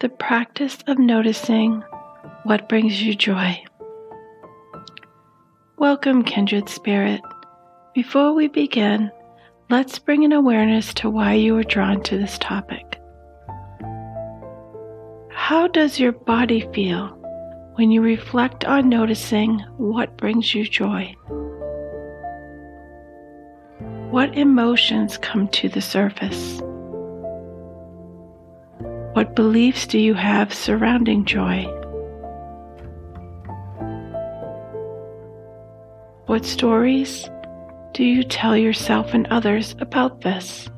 the practice of noticing what brings you joy. Welcome, kindred spirit. Before we begin, let's bring an awareness to why you were drawn to this topic. How does your body feel when you reflect on noticing what brings you joy? What emotions come to the surface? What beliefs do you have surrounding joy? What stories do you tell yourself and others about this?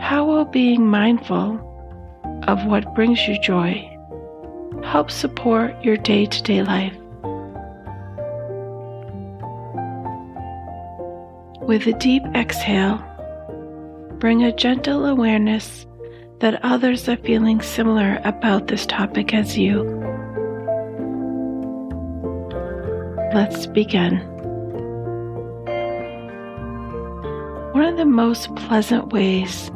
How will being mindful of what brings you joy help support your day to day life? With a deep exhale, bring a gentle awareness that others are feeling similar about this topic as you. Let's begin. One of the most pleasant ways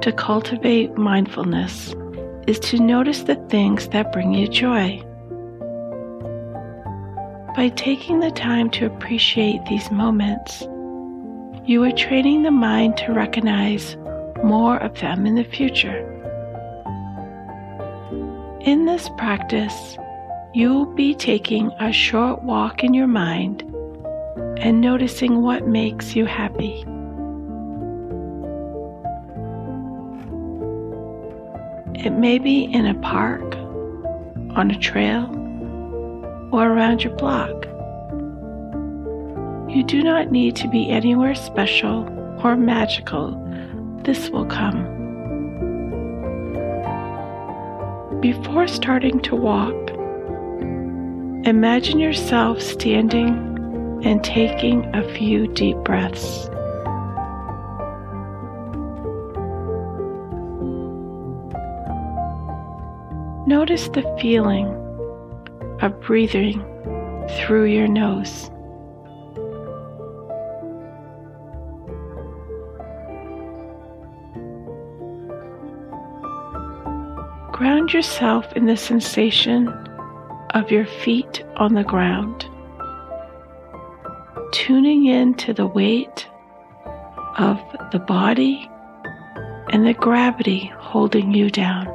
to cultivate mindfulness is to notice the things that bring you joy. By taking the time to appreciate these moments, you are training the mind to recognize more of them in the future. In this practice, you will be taking a short walk in your mind and noticing what makes you happy. It may be in a park, on a trail, or around your block. You do not need to be anywhere special or magical. This will come. Before starting to walk, imagine yourself standing and taking a few deep breaths. Notice the feeling of breathing through your nose. Ground yourself in the sensation of your feet on the ground, tuning in to the weight of the body and the gravity holding you down.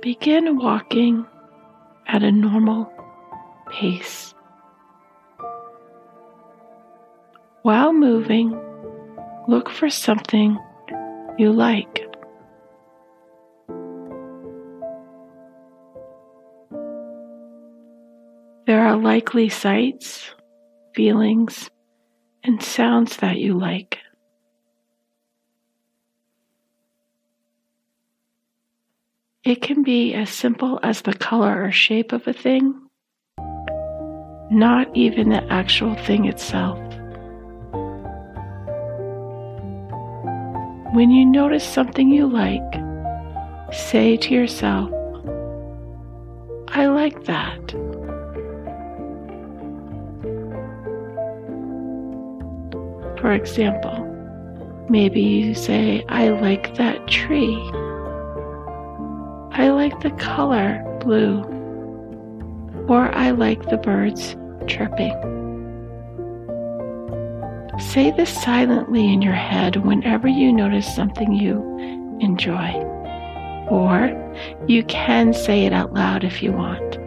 Begin walking at a normal pace. While moving, look for something you like. There are likely sights, feelings, and sounds that you like. It can be as simple as the color or shape of a thing, not even the actual thing itself. When you notice something you like, say to yourself, I like that. For example, maybe you say, I like that tree. I like the color blue. Or I like the birds chirping. Say this silently in your head whenever you notice something you enjoy. Or you can say it out loud if you want.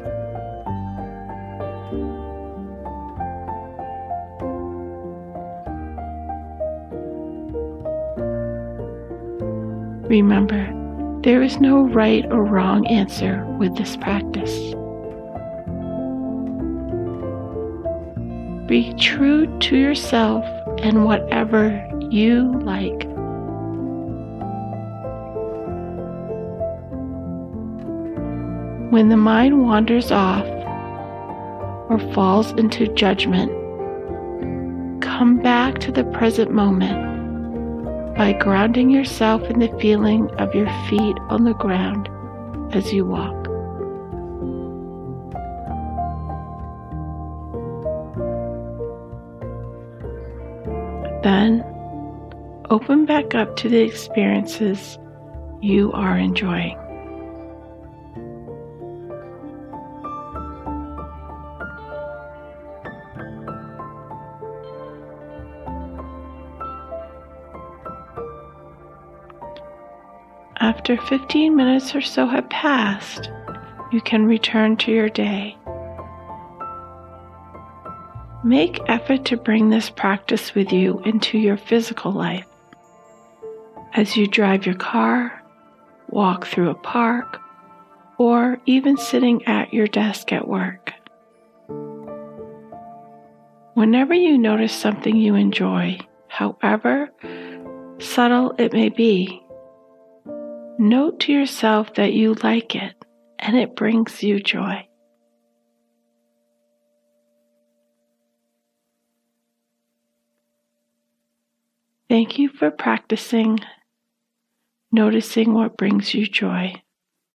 Remember, there is no right or wrong answer with this practice. Be true to yourself and whatever you like. When the mind wanders off or falls into judgment, come back to the present moment by grounding yourself in the feeling of your feet on the ground as you walk. Then open back up to the experiences you are enjoying. After 15 minutes or so have passed, you can return to your day. Make effort to bring this practice with you into your physical life. As you drive your car, walk through a park, or even sitting at your desk at work. Whenever you notice something you enjoy, however subtle it may be, Note to yourself that you like it and it brings you joy. Thank you for practicing noticing what brings you joy.